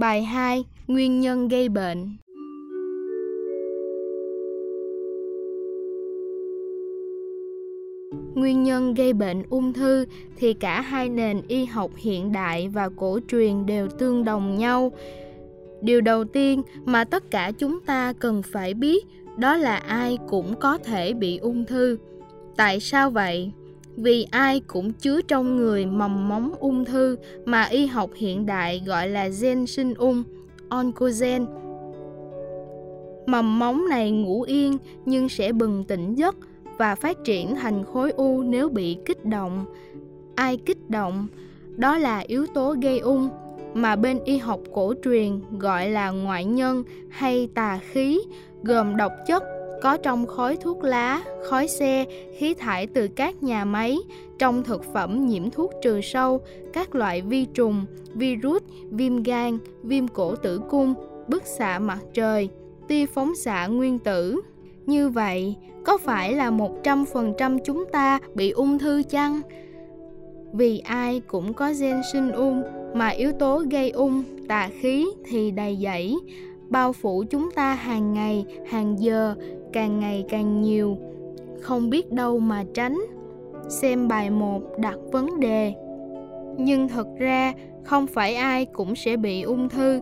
Bài 2. Nguyên nhân gây bệnh Nguyên nhân gây bệnh ung thư thì cả hai nền y học hiện đại và cổ truyền đều tương đồng nhau. Điều đầu tiên mà tất cả chúng ta cần phải biết, đó là ai cũng có thể bị ung thư. Tại sao vậy? Vì ai cũng chứa trong người mầm móng ung thư mà y học hiện đại gọi là gen sinh ung, oncogen. Mầm móng này ngủ yên nhưng sẽ bừng tỉnh giấc và phát triển thành khối u nếu bị kích động. Ai kích động? Đó là yếu tố gây ung mà bên y học cổ truyền gọi là ngoại nhân hay tà khí, gồm độc chất có trong khói thuốc lá, khói xe, khí thải từ các nhà máy, trong thực phẩm nhiễm thuốc trừ sâu, các loại vi trùng, virus, viêm gan, viêm cổ tử cung, bức xạ mặt trời, tia phóng xạ nguyên tử. Như vậy, có phải là 100% chúng ta bị ung thư chăng? Vì ai cũng có gen sinh ung mà yếu tố gây ung, tà khí thì đầy dẫy, bao phủ chúng ta hàng ngày, hàng giờ, càng ngày càng nhiều. Không biết đâu mà tránh. Xem bài 1 đặt vấn đề. Nhưng thật ra không phải ai cũng sẽ bị ung thư.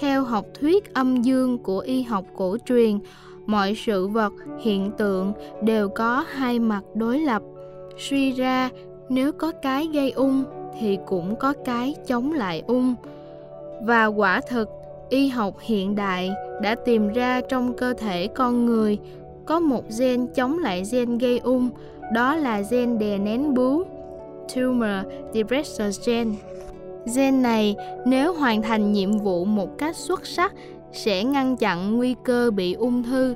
Theo học thuyết âm dương của y học cổ truyền, mọi sự vật hiện tượng đều có hai mặt đối lập suy ra nếu có cái gây ung thì cũng có cái chống lại ung và quả thực y học hiện đại đã tìm ra trong cơ thể con người có một gen chống lại gen gây ung đó là gen đè nén bướu tumor depressor gen gen này nếu hoàn thành nhiệm vụ một cách xuất sắc sẽ ngăn chặn nguy cơ bị ung thư.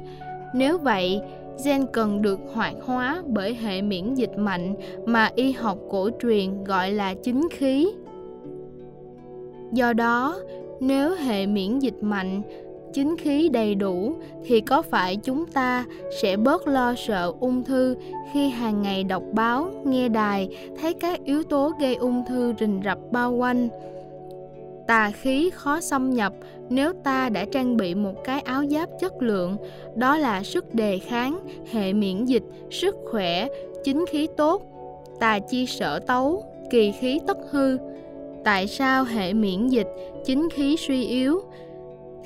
Nếu vậy, gen cần được hoạt hóa bởi hệ miễn dịch mạnh mà y học cổ truyền gọi là chính khí. Do đó, nếu hệ miễn dịch mạnh, chính khí đầy đủ thì có phải chúng ta sẽ bớt lo sợ ung thư khi hàng ngày đọc báo, nghe đài thấy các yếu tố gây ung thư rình rập bao quanh? tà khí khó xâm nhập nếu ta đã trang bị một cái áo giáp chất lượng đó là sức đề kháng hệ miễn dịch sức khỏe chính khí tốt tà chi sở tấu kỳ khí tất hư tại sao hệ miễn dịch, chính khí suy yếu?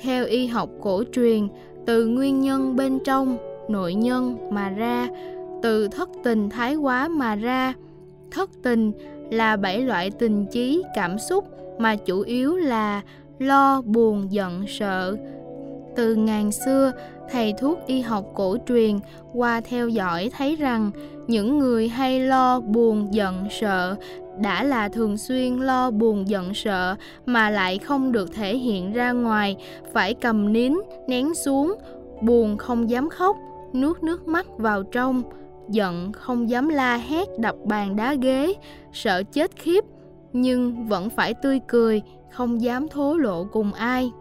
Theo y học cổ truyền, từ nguyên nhân bên trong, nội nhân mà ra, từ thất tình thái quá mà ra. Thất tình là bảy loại tình trí cảm xúc mà chủ yếu là lo, buồn, giận, sợ từ ngàn xưa, thầy thuốc y học cổ truyền qua theo dõi thấy rằng những người hay lo buồn, giận, sợ đã là thường xuyên lo buồn, giận, sợ mà lại không được thể hiện ra ngoài, phải cầm nín, nén xuống, buồn không dám khóc, nuốt nước mắt vào trong, giận không dám la hét, đập bàn đá ghế, sợ chết khiếp nhưng vẫn phải tươi cười, không dám thố lộ cùng ai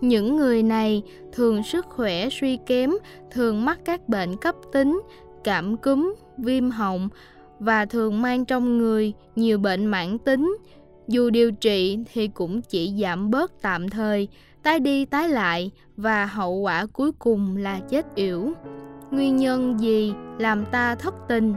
những người này thường sức khỏe suy kém, thường mắc các bệnh cấp tính, cảm cúm, viêm họng và thường mang trong người nhiều bệnh mãn tính. Dù điều trị thì cũng chỉ giảm bớt tạm thời, tái đi tái lại và hậu quả cuối cùng là chết yểu. Nguyên nhân gì làm ta thất tình?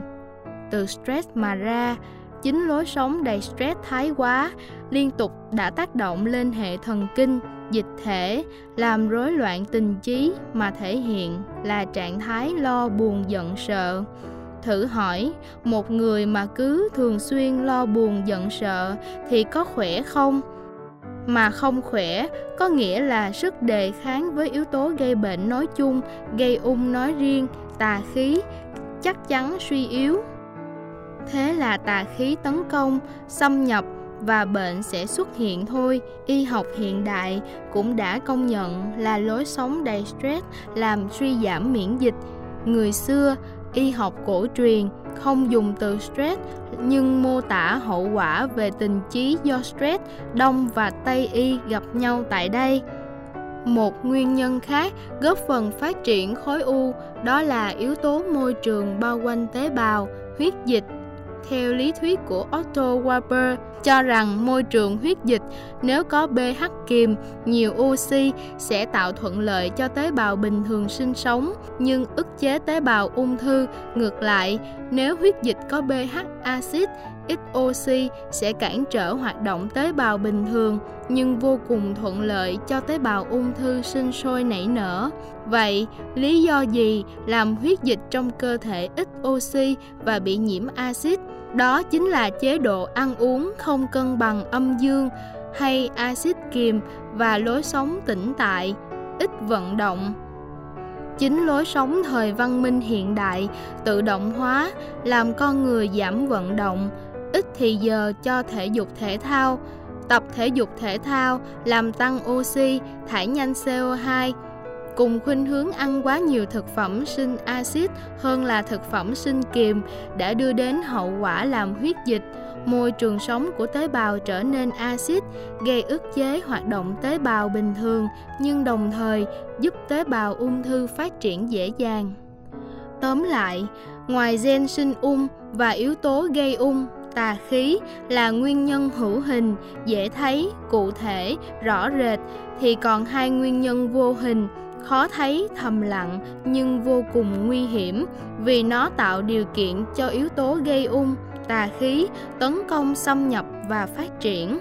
Từ stress mà ra chính lối sống đầy stress thái quá, liên tục đã tác động lên hệ thần kinh, dịch thể, làm rối loạn tình trí mà thể hiện là trạng thái lo buồn giận sợ. Thử hỏi, một người mà cứ thường xuyên lo buồn giận sợ thì có khỏe không? Mà không khỏe có nghĩa là sức đề kháng với yếu tố gây bệnh nói chung, gây ung nói riêng, tà khí, chắc chắn suy yếu thế là tà khí tấn công, xâm nhập và bệnh sẽ xuất hiện thôi. Y học hiện đại cũng đã công nhận là lối sống đầy stress, làm suy giảm miễn dịch. Người xưa, y học cổ truyền không dùng từ stress, nhưng mô tả hậu quả về tình trí do stress, đông và tây y gặp nhau tại đây. Một nguyên nhân khác góp phần phát triển khối u, đó là yếu tố môi trường bao quanh tế bào, huyết dịch theo lý thuyết của Otto Warburg cho rằng môi trường huyết dịch nếu có pH kiềm, nhiều oxy sẽ tạo thuận lợi cho tế bào bình thường sinh sống nhưng ức chế tế bào ung thư. Ngược lại, nếu huyết dịch có pH axit, ít oxy sẽ cản trở hoạt động tế bào bình thường nhưng vô cùng thuận lợi cho tế bào ung thư sinh sôi nảy nở. Vậy, lý do gì làm huyết dịch trong cơ thể ít oxy và bị nhiễm axit? Đó chính là chế độ ăn uống không cân bằng âm dương hay axit kiềm và lối sống tĩnh tại, ít vận động. Chính lối sống thời văn minh hiện đại, tự động hóa làm con người giảm vận động, ít thì giờ cho thể dục thể thao. Tập thể dục thể thao làm tăng oxy, thải nhanh CO2, cùng khuynh hướng ăn quá nhiều thực phẩm sinh axit hơn là thực phẩm sinh kiềm đã đưa đến hậu quả làm huyết dịch, môi trường sống của tế bào trở nên axit, gây ức chế hoạt động tế bào bình thường nhưng đồng thời giúp tế bào ung thư phát triển dễ dàng. Tóm lại, ngoài gen sinh ung và yếu tố gây ung tà khí là nguyên nhân hữu hình dễ thấy cụ thể rõ rệt thì còn hai nguyên nhân vô hình khó thấy, thầm lặng, nhưng vô cùng nguy hiểm, vì nó tạo điều kiện cho yếu tố gây ung, tà khí, tấn công xâm nhập và phát triển.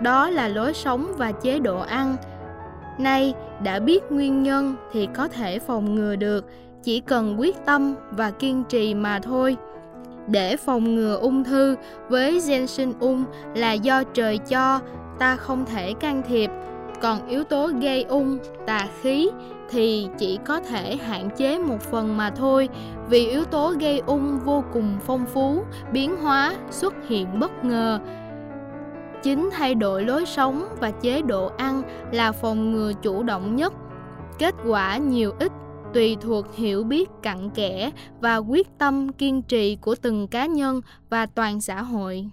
Đó là lối sống và chế độ ăn. Nay, đã biết nguyên nhân thì có thể phòng ngừa được, chỉ cần quyết tâm và kiên trì mà thôi. Để phòng ngừa ung thư với gen sinh ung là do trời cho, ta không thể can thiệp còn yếu tố gây ung, tà khí thì chỉ có thể hạn chế một phần mà thôi. Vì yếu tố gây ung vô cùng phong phú, biến hóa, xuất hiện bất ngờ. Chính thay đổi lối sống và chế độ ăn là phòng ngừa chủ động nhất. Kết quả nhiều ít tùy thuộc hiểu biết cặn kẽ và quyết tâm kiên trì của từng cá nhân và toàn xã hội.